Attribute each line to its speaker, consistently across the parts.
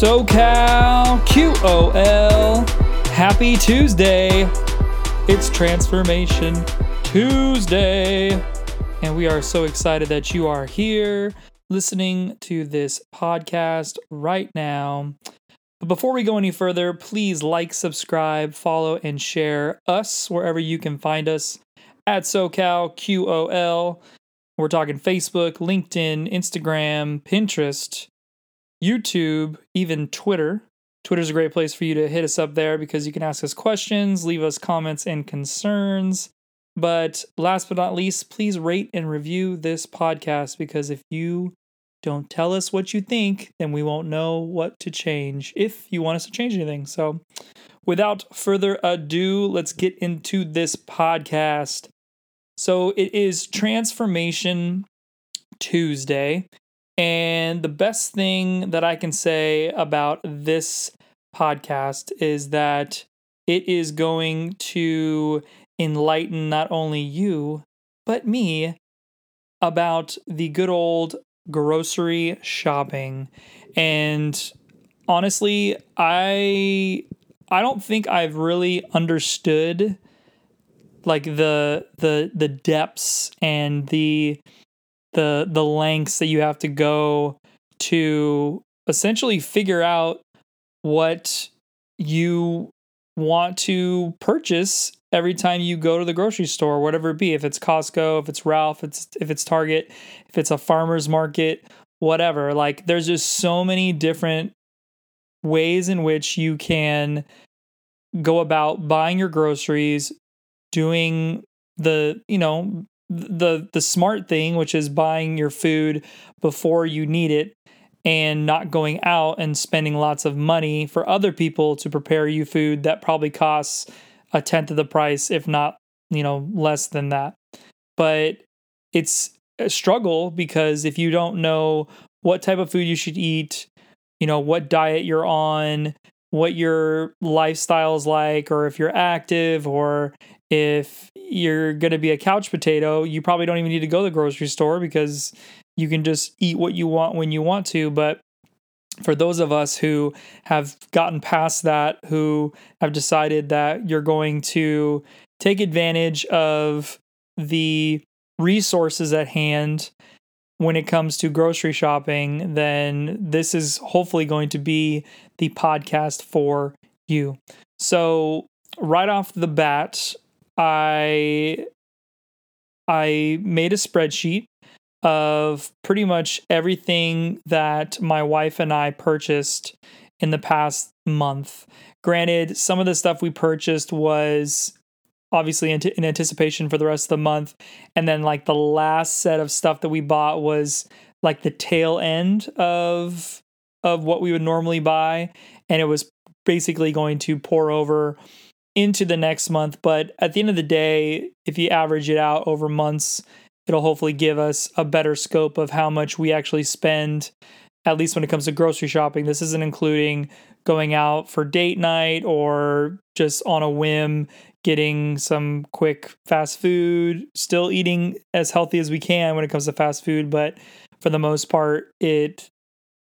Speaker 1: SoCal QOL. Happy Tuesday. It's Transformation Tuesday. And we are so excited that you are here listening to this podcast right now. But before we go any further, please like, subscribe, follow, and share us wherever you can find us at SoCal QOL. We're talking Facebook, LinkedIn, Instagram, Pinterest, YouTube, even Twitter. Twitter's a great place for you to hit us up there because you can ask us questions, leave us comments and concerns. But last but not least, please rate and review this podcast because if you don't tell us what you think, then we won't know what to change if you want us to change anything. So, without further ado, let's get into this podcast. So, it is Transformation Tuesday. And the best thing that I can say about this podcast is that it is going to enlighten not only you, but me about the good old grocery shopping. And honestly, I I don't think I've really understood like the the the depths and the the the lengths that you have to go to essentially figure out what you want to purchase every time you go to the grocery store, whatever it be. If it's Costco, if it's Ralph, if it's if it's Target, if it's a farmer's market, whatever. Like there's just so many different ways in which you can go about buying your groceries, doing the, you know, the the smart thing, which is buying your food before you need it and not going out and spending lots of money for other people to prepare you food that probably costs a tenth of the price, if not, you know, less than that. But it's a struggle because if you don't know what type of food you should eat, you know, what diet you're on, what your lifestyle is like, or if you're active, or if you're going to be a couch potato, you probably don't even need to go to the grocery store because you can just eat what you want when you want to. But for those of us who have gotten past that, who have decided that you're going to take advantage of the resources at hand when it comes to grocery shopping, then this is hopefully going to be the podcast for you. So, right off the bat, I I made a spreadsheet of pretty much everything that my wife and I purchased in the past month. Granted, some of the stuff we purchased was obviously in anticipation for the rest of the month and then like the last set of stuff that we bought was like the tail end of of what we would normally buy and it was basically going to pour over into the next month. But at the end of the day, if you average it out over months, it'll hopefully give us a better scope of how much we actually spend, at least when it comes to grocery shopping. This isn't including going out for date night or just on a whim getting some quick fast food, still eating as healthy as we can when it comes to fast food, but for the most part it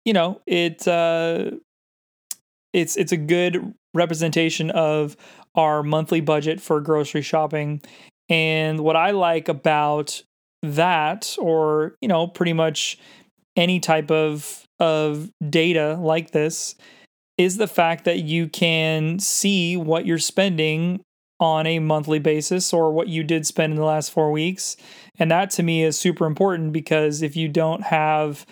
Speaker 1: you know, it uh it's it's a good representation of our monthly budget for grocery shopping. And what I like about that, or, you know, pretty much any type of, of data like this, is the fact that you can see what you're spending on a monthly basis or what you did spend in the last four weeks. And that to me is super important because if you don't have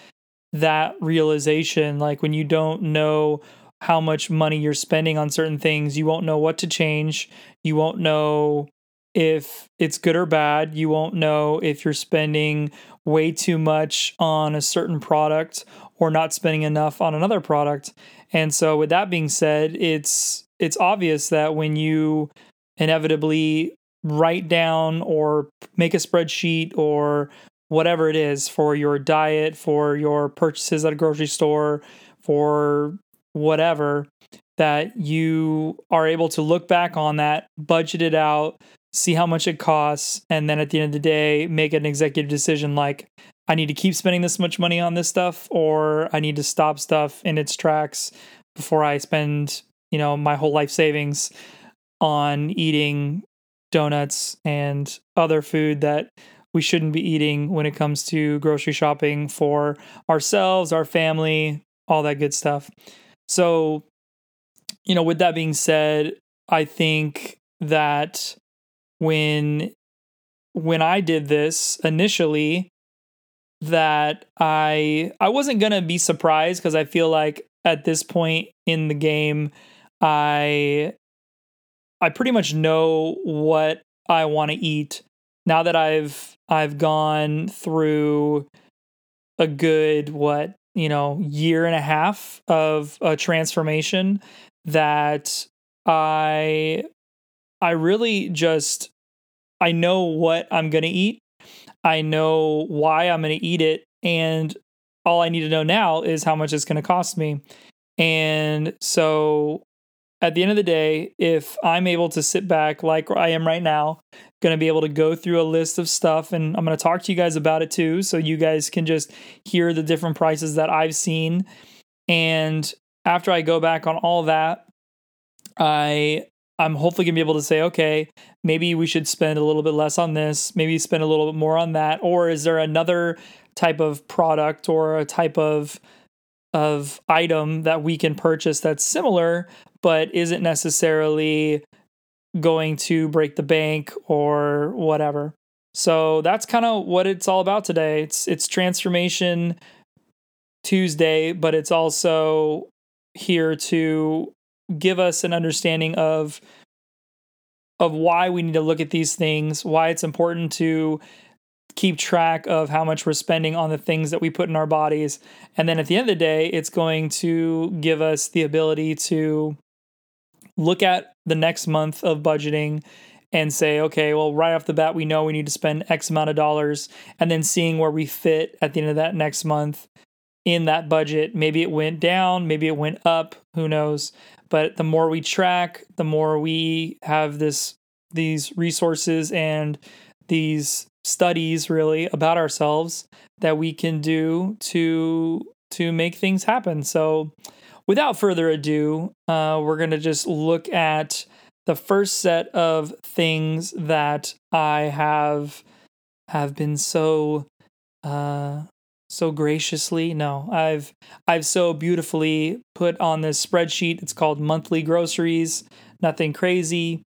Speaker 1: that realization, like when you don't know how much money you're spending on certain things. You won't know what to change. You won't know if it's good or bad. You won't know if you're spending way too much on a certain product or not spending enough on another product. And so with that being said, it's it's obvious that when you inevitably write down or make a spreadsheet or whatever it is for your diet, for your purchases at a grocery store, for whatever, that you are able to look back on that, budget it out, see how much it costs, and then at the end of the day, make an executive decision like, I need to keep spending this much money on this stuff or I need to stop stuff in its tracks before I spend, you know, my whole life savings on eating donuts and other food that we shouldn't be eating when it comes to grocery shopping for ourselves, our family, all that good stuff. So, you know, with that being said, I think that when when I did this initially that I I wasn't going to be surprised cuz I feel like at this point in the game I I pretty much know what I want to eat now that I've I've gone through a good what you know year and a half of a transformation that I I really just I know what I'm going to eat. I know why I'm going to eat it and all I need to know now is how much it's going to cost me. And so at the end of the day, if I'm able to sit back like I am right now, going to be able to go through a list of stuff and I'm going to talk to you guys about it too so you guys can just hear the different prices that I've seen. And after I go back on all that I I'm hopefully going to be able to say okay maybe we should spend a little bit less on this maybe spend a little bit more on that or is there another type of product or a type of of item that we can purchase that's similar but isn't necessarily going to break the bank or whatever. So that's kind of what it's all about today. It's it's transformation Tuesday, but it's also here to give us an understanding of of why we need to look at these things, why it's important to keep track of how much we're spending on the things that we put in our bodies. And then at the end of the day, it's going to give us the ability to look at the next month of budgeting and say, okay, well, right off the bat, we know we need to spend X amount of dollars, and then seeing where we fit at the end of that next month in that budget. Maybe it went down, maybe it went up, who knows? But the more we track, the more we have this these resources and these studies really about ourselves that we can do to to make things happen. So without further ado, uh, we're going to just look at the first set of things that I have have been so uh, so graciously no I've I've so beautifully put on this spreadsheet. It's called monthly groceries. Nothing crazy,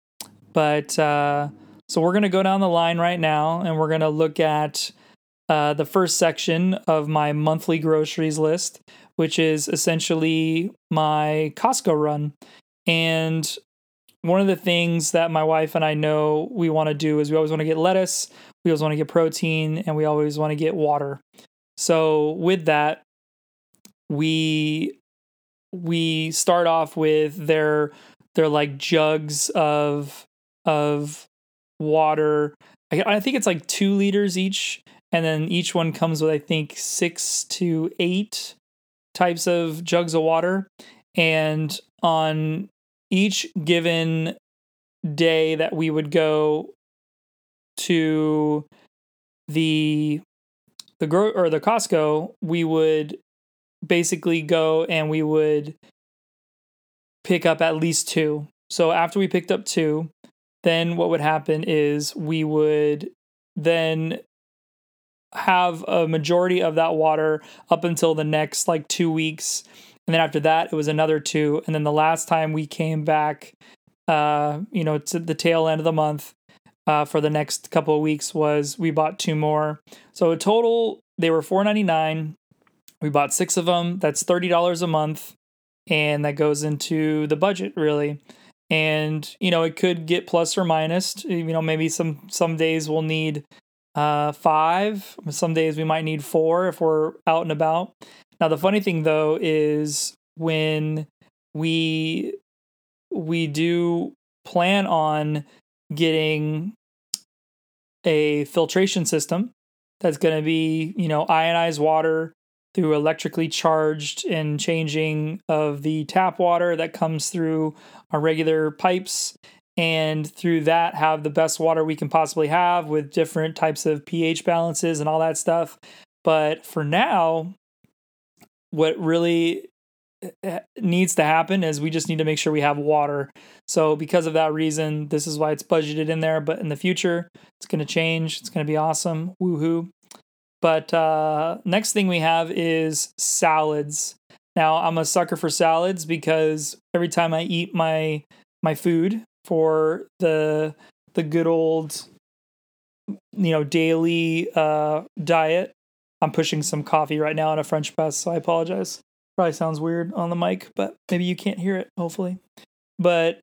Speaker 1: but uh, so we're gonna go down the line right now, and we're gonna look at uh, the first section of my monthly groceries list, which is essentially my Costco run. And one of the things that my wife and I know we want to do is we always want to get lettuce, we always want to get protein, and we always want to get water. So with that, we we start off with their their like jugs of of water. I, I think it's like two liters each, and then each one comes with I think six to eight types of jugs of water. And on each given day that we would go to the the grow or the Costco, we would basically go and we would pick up at least two. So after we picked up two, then what would happen is we would then have a majority of that water up until the next like two weeks. And then after that, it was another two. And then the last time we came back, uh, you know, to the tail end of the month uh, for the next couple of weeks was we bought two more. So a total, they were four ninety nine. We bought six of them. That's thirty dollars a month, and that goes into the budget really. And you know, it could get plus or minus. You know, maybe some some days we'll need uh, five. Some days we might need four if we're out and about. Now the funny thing though is when we we do plan on getting a filtration system that's going to be you know ionized water through electrically charged and changing of the tap water that comes through our regular pipes and through that have the best water we can possibly have with different types of pH balances and all that stuff. But for now, what really eh, needs to happen is we just need to make sure we have water. So because of that reason, this is why it's budgeted in there. But in the future, it's going to change. It's going to be awesome. Woohoo! But uh, next thing we have is salads. Now I'm a sucker for salads because every time I eat my my food for the the good old you know daily uh, diet, I'm pushing some coffee right now in a French press, so I apologize. Probably sounds weird on the mic, but maybe you can't hear it. Hopefully, but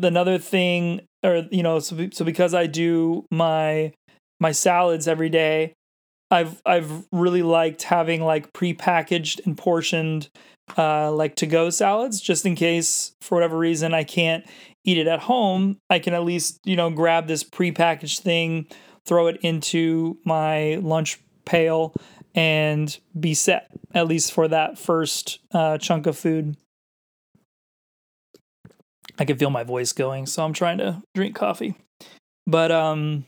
Speaker 1: another thing, or you know, so so because I do my my salads every day, I've I've really liked having like prepackaged and portioned uh like to go salads just in case for whatever reason I can't eat it at home, I can at least, you know, grab this prepackaged thing, throw it into my lunch pail and be set at least for that first uh, chunk of food. I can feel my voice going, so I'm trying to drink coffee. But um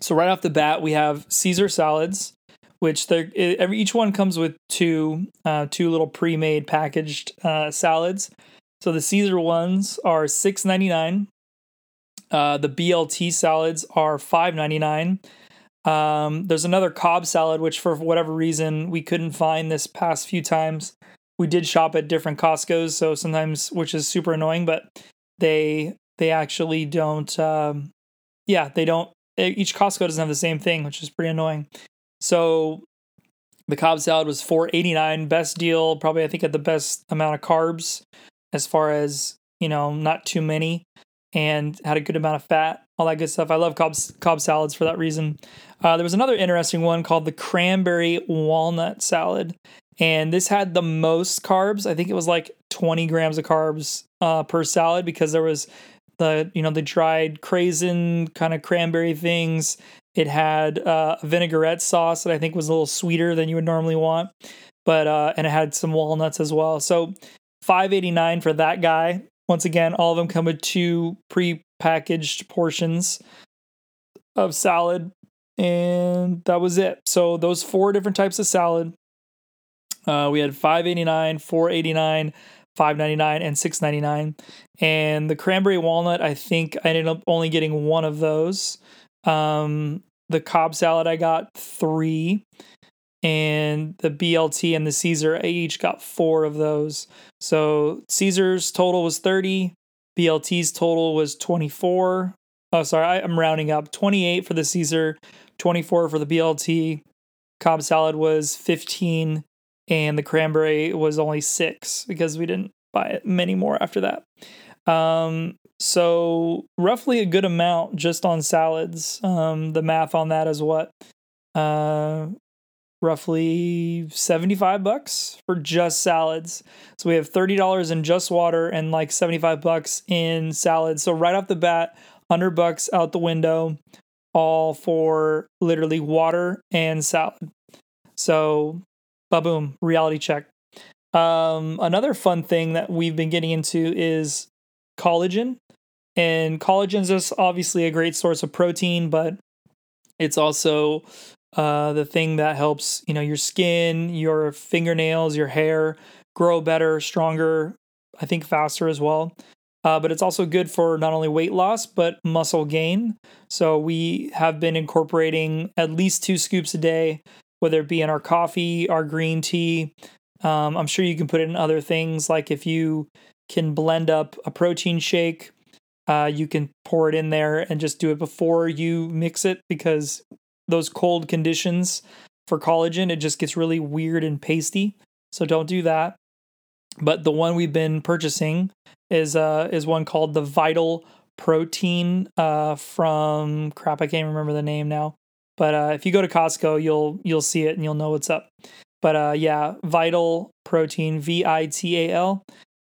Speaker 1: so right off the bat, we have Caesar salads, which they're every each one comes with two uh, two little pre-made packaged uh, salads. So the Caesar ones are six ninety nine. Uh, the BLT salads are five ninety nine. Um, there's another Cobb salad, which for whatever reason we couldn't find this past few times. We did shop at different Costco's, so sometimes which is super annoying, but they they actually don't. Um, yeah, they don't each Costco doesn't have the same thing, which is pretty annoying. So the Cobb salad was 489 best deal, probably I think at the best amount of carbs as far as, you know, not too many and had a good amount of fat, all that good stuff. I love Cobb, Cobb salads for that reason. Uh, there was another interesting one called the cranberry walnut salad. And this had the most carbs. I think it was like 20 grams of carbs uh, per salad because there was the you know the dried craisin kind of cranberry things. It had uh, a vinaigrette sauce that I think was a little sweeter than you would normally want, but uh, and it had some walnuts as well. So five eighty nine for that guy. Once again, all of them come with two pre-packaged portions of salad, and that was it. So those four different types of salad. Uh, we had 589, 489, 5.99 and 6.99 and the cranberry walnut i think i ended up only getting one of those. Um, the cobb salad i got three. And the blt and the caesar i each got four of those. So caesar's total was 30 blt's total was 24 oh sorry I, i'm rounding up. 28 for the caesar 24 for the blt cobb salad was 15 and the cranberry was only six because we didn't buy it many more after that. Um, so roughly a good amount just on salads. Um, the math on that is what? Uh, roughly 75 bucks for just salads. So we have $30 in just water and like 75 bucks in salads. So right off the bat, 100 bucks out the window all for literally water and salad. So boom, reality check. Um, another fun thing that we've been getting into is collagen. And collagen is obviously a great source of protein, but it's also uh, the thing that helps you know your skin, your fingernails, your hair grow better, stronger. I think faster as well. Uh, but it's also good for not only weight loss but muscle gain. So we have been incorporating at least two scoops a day whether it be in our coffee, our green tea. Um, I'm sure you can put it in other things. Like if you can blend up a protein shake, uh, you can pour it in there and just do it before you mix it because those cold conditions for collagen, it just gets really weird and pasty. So don't do that. But the one we've been purchasing is uh is one called the Vital Protein uh from crap I can't remember the name now. But uh, if you go to Costco, you'll you'll see it and you'll know what's up. But uh, yeah, Vital Protein, V I T A L,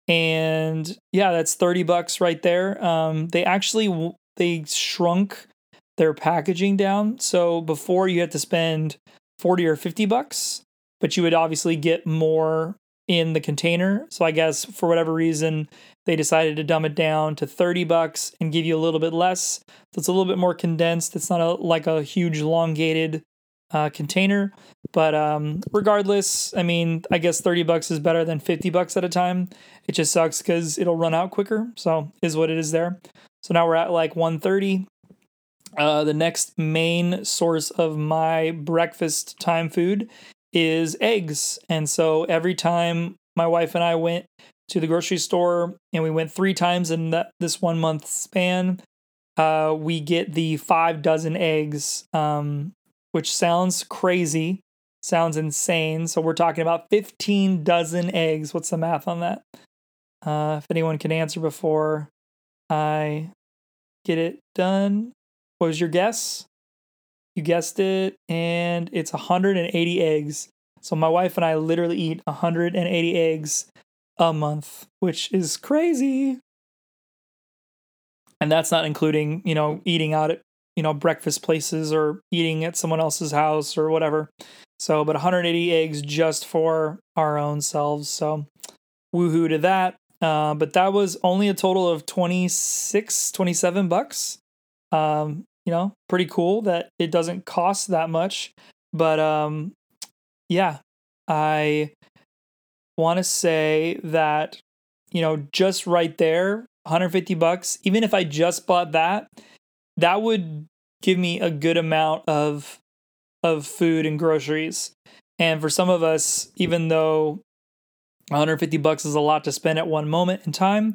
Speaker 1: and yeah, that's thirty bucks right there. Um, they actually they shrunk their packaging down, so before you had to spend forty or fifty bucks, but you would obviously get more in the container. So I guess for whatever reason, they decided to dumb it down to 30 bucks and give you a little bit less. It's a little bit more condensed. It's not a, like a huge elongated uh, container. But um, regardless, I mean, I guess 30 bucks is better than 50 bucks at a time. It just sucks because it'll run out quicker. So is what it is there. So now we're at like 130. Uh, the next main source of my breakfast time food is eggs. And so every time my wife and I went to the grocery store and we went three times in that this one month span, uh, we get the five dozen eggs, um, which sounds crazy, sounds insane. So we're talking about 15 dozen eggs. What's the math on that? Uh, if anyone can answer before I get it done, what was your guess? You guessed it, and it's 180 eggs. So my wife and I literally eat 180 eggs a month, which is crazy. And that's not including, you know, eating out at, you know, breakfast places or eating at someone else's house or whatever. So, but 180 eggs just for our own selves. So, woohoo to that. Uh, but that was only a total of 26, 27 bucks. Um, you know, pretty cool that it doesn't cost that much. But um, yeah, I want to say that, you know, just right there, 150 bucks, even if I just bought that, that would give me a good amount of of food and groceries. And for some of us, even though 150 bucks is a lot to spend at one moment in time,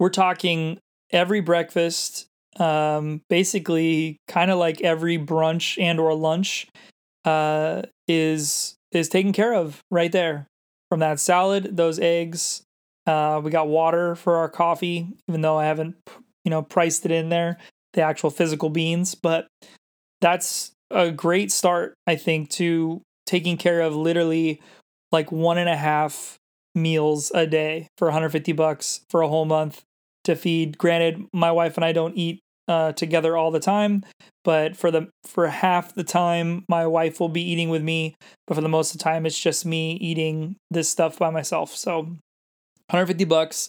Speaker 1: we're talking every breakfast, um, basically kind of like every brunch and or lunch uh, is is taken care of right there from that salad, those eggs. Uh, we got water for our coffee, even though I haven't, you know, priced it in there, the actual physical beans. But that's a great start, I think, to taking care of literally like one and a half meals a day for 150 bucks for a whole month to feed. Granted, my wife and I don't eat uh, together all the time, but for the for half the time my wife will be eating with me, but for the most of the time it's just me eating this stuff by myself. So 150 bucks,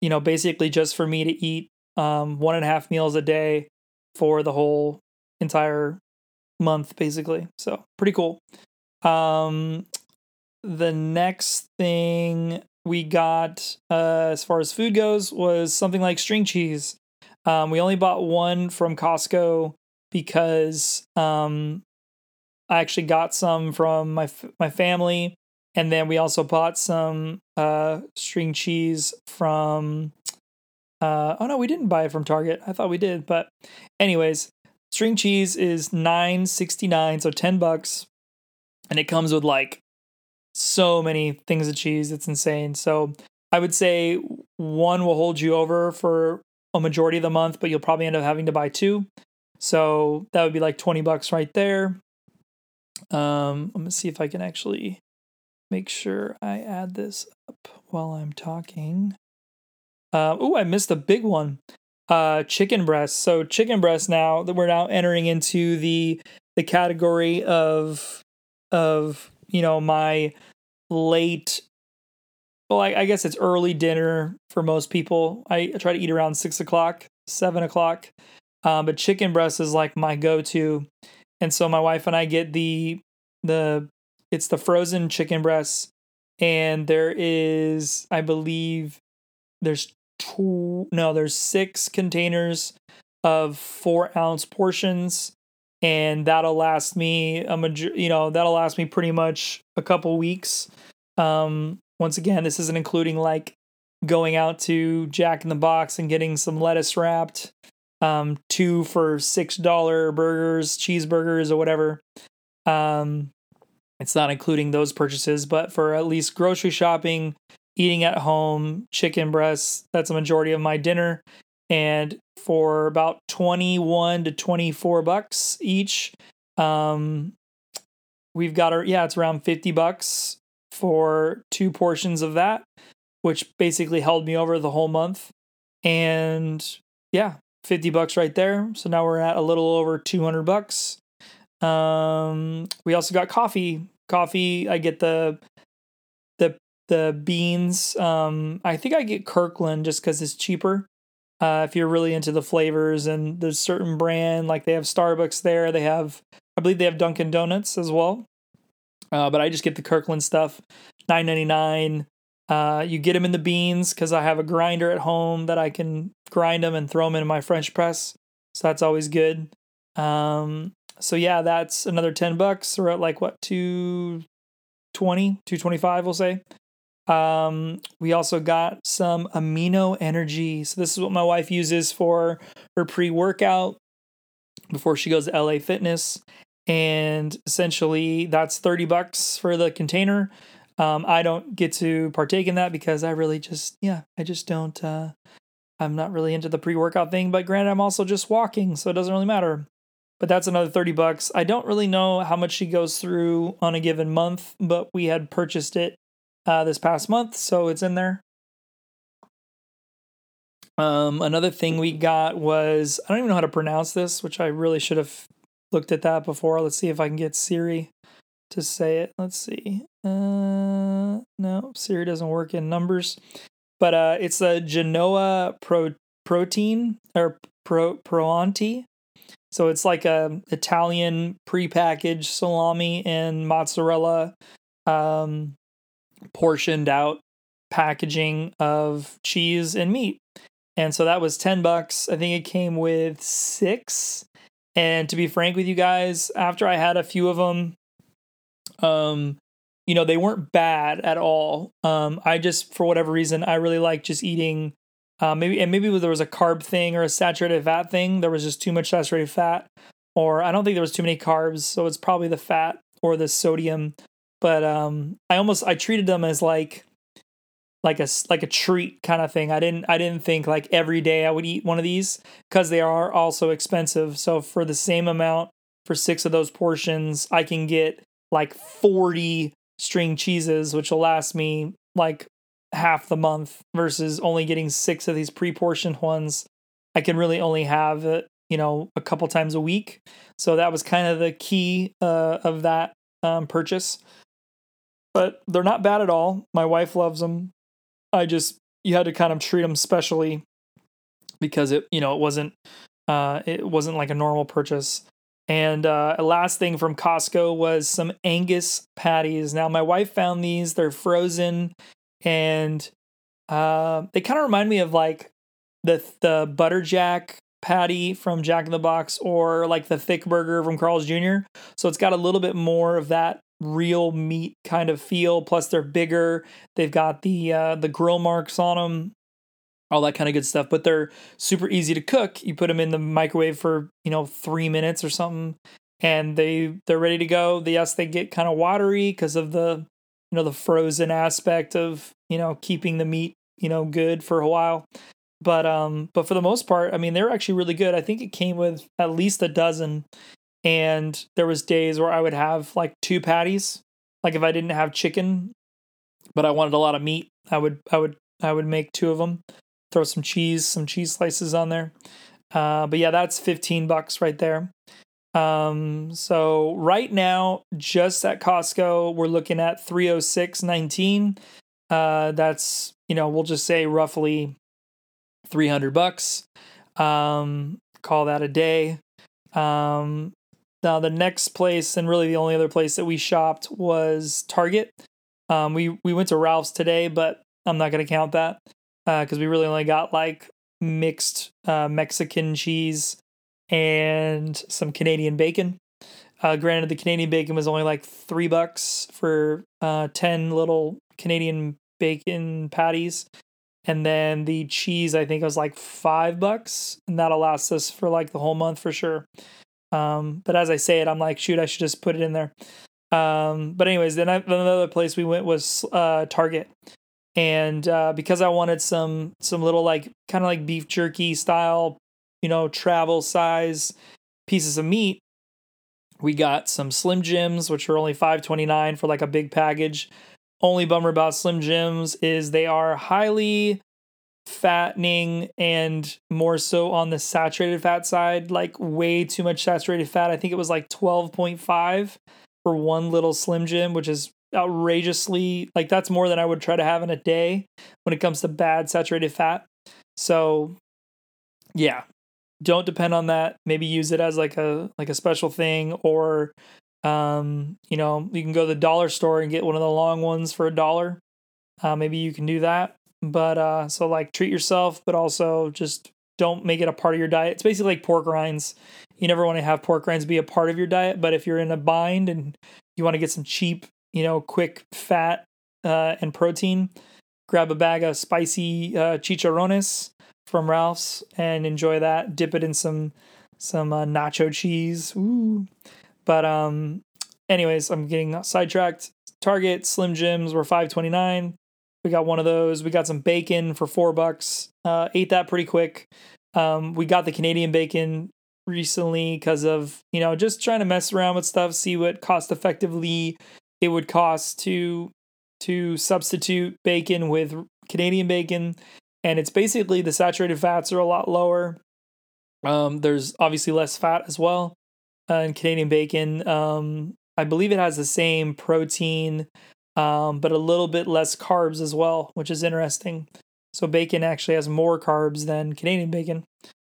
Speaker 1: you know, basically just for me to eat um, one and a half meals a day for the whole entire month, basically. So pretty cool. Um, the next thing we got uh, as far as food goes was something like string cheese. Um, we only bought one from Costco because um, I actually got some from my my family, and then we also bought some uh, string cheese from. Uh, oh no, we didn't buy it from Target. I thought we did, but anyways, string cheese is nine sixty nine, so ten bucks, and it comes with like so many things of cheese. It's insane. So I would say one will hold you over for a majority of the month, but you'll probably end up having to buy two. So that would be like 20 bucks right there. Um, let me see if I can actually make sure I add this up while I'm talking. Uh, oh, I missed a big one. Uh, chicken breast. So chicken breast now that we're now entering into the the category of of you know my late well, I, I, guess it's early dinner for most people. I try to eat around six o'clock, seven o'clock. Um, but chicken breast is like my go-to, and so my wife and I get the the it's the frozen chicken breast, and there is I believe there's two no there's six containers of four ounce portions and that'll last me a major you know that'll last me pretty much a couple weeks um once again, this isn't including like going out to Jack in the Box and getting some lettuce wrapped, um, two for six dollar burgers, cheeseburgers, or whatever. Um, it's not including those purchases, but for at least grocery shopping, eating at home, chicken breasts, that's a majority of my dinner. And for about 21 to 24 bucks each, um, we've got our, yeah, it's around 50 bucks for two portions of that, which basically held me over the whole month. And yeah, 50 bucks right there. So now we're at a little over 200 bucks. Um, we also got coffee. Coffee, I get the the the beans. Um, I think I get Kirkland just because it's cheaper. Uh, if you're really into the flavors and there's certain brand like they have Starbucks there, they have I believe they have Dunkin' Donuts as well. Uh, but I just get the Kirkland stuff, nine ninety nine. Uh, you get them in the beans because I have a grinder at home that I can grind them and throw them in my French press. So that's always good. Um, so yeah, that's another 10 bucks. We're at like what, 220, 225, we'll say. Um, we also got some amino energy. So this is what my wife uses for her pre-workout before she goes to LA Fitness. And essentially that's 30 bucks for the container. Um, I don't get to partake in that because I really just, yeah, I just don't, uh, I'm not really into the pre workout thing. But granted, I'm also just walking, so it doesn't really matter. But that's another 30 bucks. I don't really know how much she goes through on a given month, but we had purchased it uh, this past month, so it's in there. Um, another thing we got was I don't even know how to pronounce this, which I really should have looked at that before. Let's see if I can get Siri to say it. Let's see. Uh, no, Siri doesn't work in numbers, but uh, it's a Genoa pro protein or pro proanti. So it's like a Italian prepackaged salami and mozzarella, um, portioned out packaging of cheese and meat. And so that was 10 bucks. I think it came with six. And to be frank with you guys, after I had a few of them, um, you know, they weren't bad at all. Um, I just, for whatever reason, I really like just eating. Uh, maybe and maybe there was a carb thing or a saturated fat thing. There was just too much saturated fat, or I don't think there was too many carbs, so it's probably the fat or the sodium. But um, I almost I treated them as like like a like a treat kind of thing. I didn't I didn't think like every day I would eat one of these because they are also expensive. So for the same amount for six of those portions, I can get like 40 string cheeses, which will last me like half the month versus only getting six of these pre-portioned ones. I can really only have it, you know, a couple times a week. So that was kind of the key uh, of that um, purchase. But they're not bad at all. My wife loves them. I just you had to kind of treat them specially because it, you know, it wasn't uh, it wasn't like a normal purchase. And uh, last thing from Costco was some Angus patties. Now, my wife found these, they're frozen, and uh, they kind of remind me of like the, the Butter Jack patty from Jack in the Box or like the thick burger from Carl's Jr. So it's got a little bit more of that real meat kind of feel. Plus, they're bigger. They've got the uh, the grill marks on them all that kind of good stuff. But they're super easy to cook. You put them in the microwave for you know three minutes or something, and they they're ready to go. Yes, they get kind of watery because of the you know the frozen aspect of you know keeping the meat you know good for a while. But um, but for the most part, I mean, they're actually really good. I think it came with at least a dozen, and there was days where I would have like two patties. Like if I didn't have chicken, but I wanted a lot of meat, I would I would I would make two of them throw some cheese, some cheese slices on there. Uh, but yeah, that's 15 bucks right there. Um, so right now, just at Costco, we're looking at 306.19. Uh, that's, you know, we'll just say roughly 300 bucks. Um, call that a day. Um, now the next place and really the only other place that we shopped was Target. Um, we we went to Ralph's today, but I'm not to count that because uh, we really only got like mixed uh, Mexican cheese and some Canadian bacon. Uh, granted, the Canadian bacon was only like three bucks for uh, 10 little Canadian bacon patties. And then the cheese, I think, was like five bucks. And that'll last us for like the whole month for sure. Um, but as I say it, I'm like, shoot, I should just put it in there. Um, but anyways, then I, another place we went was uh, Target and uh, because I wanted some some little like kind of like beef jerky style, you know, travel size pieces of meat, we got some Slim Jims, which are only five twenty nine for like a big package. Only bummer about Slim Jims is they are highly fattening and more so on the saturated fat side, like way too much saturated fat. I think it was like 12.5 for one little Slim Jim, which is outrageously like that's more than I would try to have in a day when it comes to bad saturated fat. So yeah. don't depend on that. Maybe use it as like a like a special thing, or um, you know, you can go to the dollar store and get one of the long ones for a dollar. Uh, maybe you can do that. But uh, so like treat yourself, but also just don't make it a part of your diet. It's basically like pork rinds. You never want to have pork rinds be a part of your diet, but if you're in a bind and you want to get some cheap, you know, quick fat uh, and protein, grab a bag of spicy uh, chicharrones from Ralph's and enjoy that. Dip it in some some uh, nacho cheese. Ooh. But um, anyways, I'm getting sidetracked. Target Slim Jims were 5.29. We got one of those. We got some bacon for four bucks. Uh, ate that pretty quick. Um, we got the Canadian bacon recently because of you know just trying to mess around with stuff, see what cost effectively it would cost to to substitute bacon with Canadian bacon, and it's basically the saturated fats are a lot lower. Um, there's obviously less fat as well uh, in Canadian bacon. Um, I believe it has the same protein, um, but a little bit less carbs as well, which is interesting. So bacon actually has more carbs than Canadian bacon.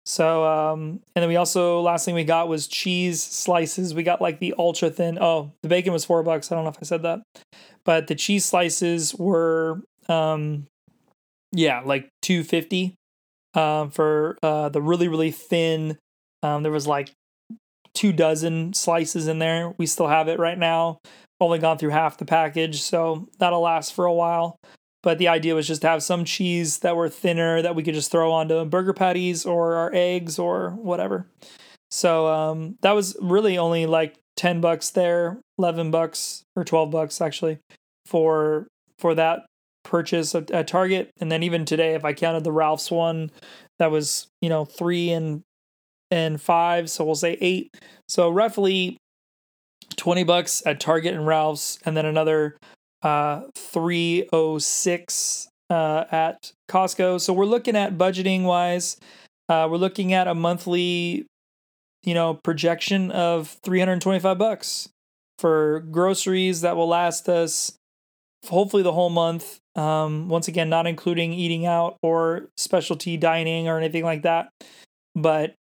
Speaker 1: So um, and then we also last thing we got was cheese slices. We got like the ultra thin. Oh, the bacon was four bucks. I don't know if I said that, but the cheese slices were um, yeah, like two fifty um, for uh, the really really thin. Um, there was like two dozen slices in there. We still have it right now. Only gone through half the package, so that'll last for a while. But the idea was just to have some cheese that were thinner that we could just throw onto burger patties or our eggs or whatever. So um, that was really only like 10 bucks there, 11 bucks or 12 bucks actually for for that purchase at, at Target. And then even today, if I counted the Ralph's one, that was, you know, three and and five, so we'll say eight. So roughly 20 bucks at Target and Ralph's, and then another uh 306 uh at Costco. So we're looking at budgeting wise, uh we're looking at a monthly you know projection of 325 bucks for groceries that will last us hopefully the whole month. Um once again not including eating out or specialty dining or anything like that. But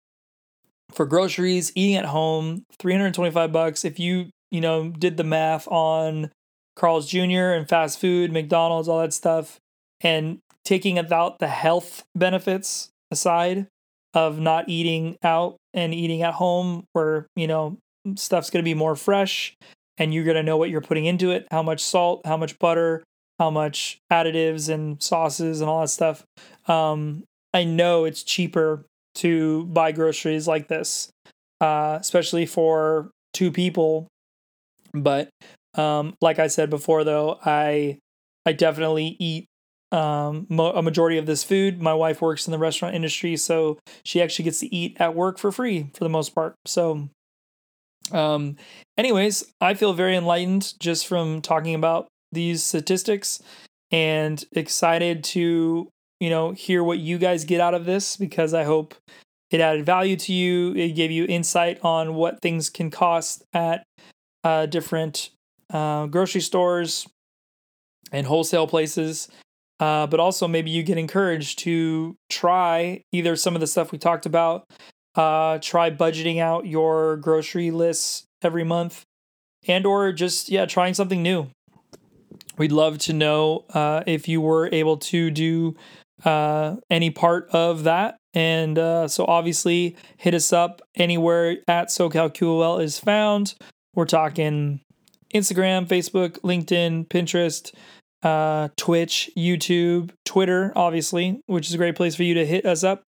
Speaker 1: for groceries, eating at home, 325 bucks. If you, you know, did the math on Carl's Jr. and fast food, McDonald's, all that stuff, and taking about the health benefits aside of not eating out and eating at home where, you know, stuff's going to be more fresh and you're going to know what you're putting into it, how much salt, how much butter, how much additives and sauces and all that stuff. Um, I know it's cheaper to buy groceries like this, uh, especially for two people. But um, like I said before, though, I I definitely eat um, mo- a majority of this food. My wife works in the restaurant industry, so she actually gets to eat at work for free for the most part. So, um, anyways, I feel very enlightened just from talking about these statistics and excited to you know, hear what you guys get out of this because I hope it added value to you. It gave you insight on what things can cost at uh, different uh, grocery stores and wholesale places. Uh, but also, maybe you get encouraged to try either some of the stuff we talked about, uh, try budgeting out your grocery lists every month, and or just yeah, trying something new. We'd love to know uh, if you were able to do uh, any part of that. And uh, so obviously hit us up anywhere at SoCalQOL is found. We're talking Instagram, Facebook, LinkedIn, Pinterest, uh, Twitch, YouTube, Twitter, obviously, which is a great place for you to hit us up.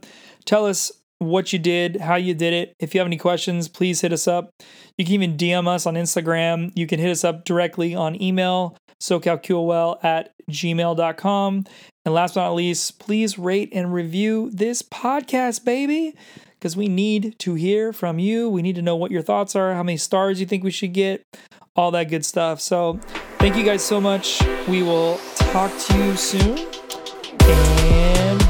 Speaker 1: Tell us what you did, how you did it. If you have any questions, please hit us up. You can even DM us on Instagram. You can hit us up directly on email, socalqol at gmail.com. And last but not least, please rate and review this podcast, baby, because we need to hear from you. We need to know what your thoughts are, how many stars you think we should get, all that good stuff. So thank you guys so much. We will talk to you soon. And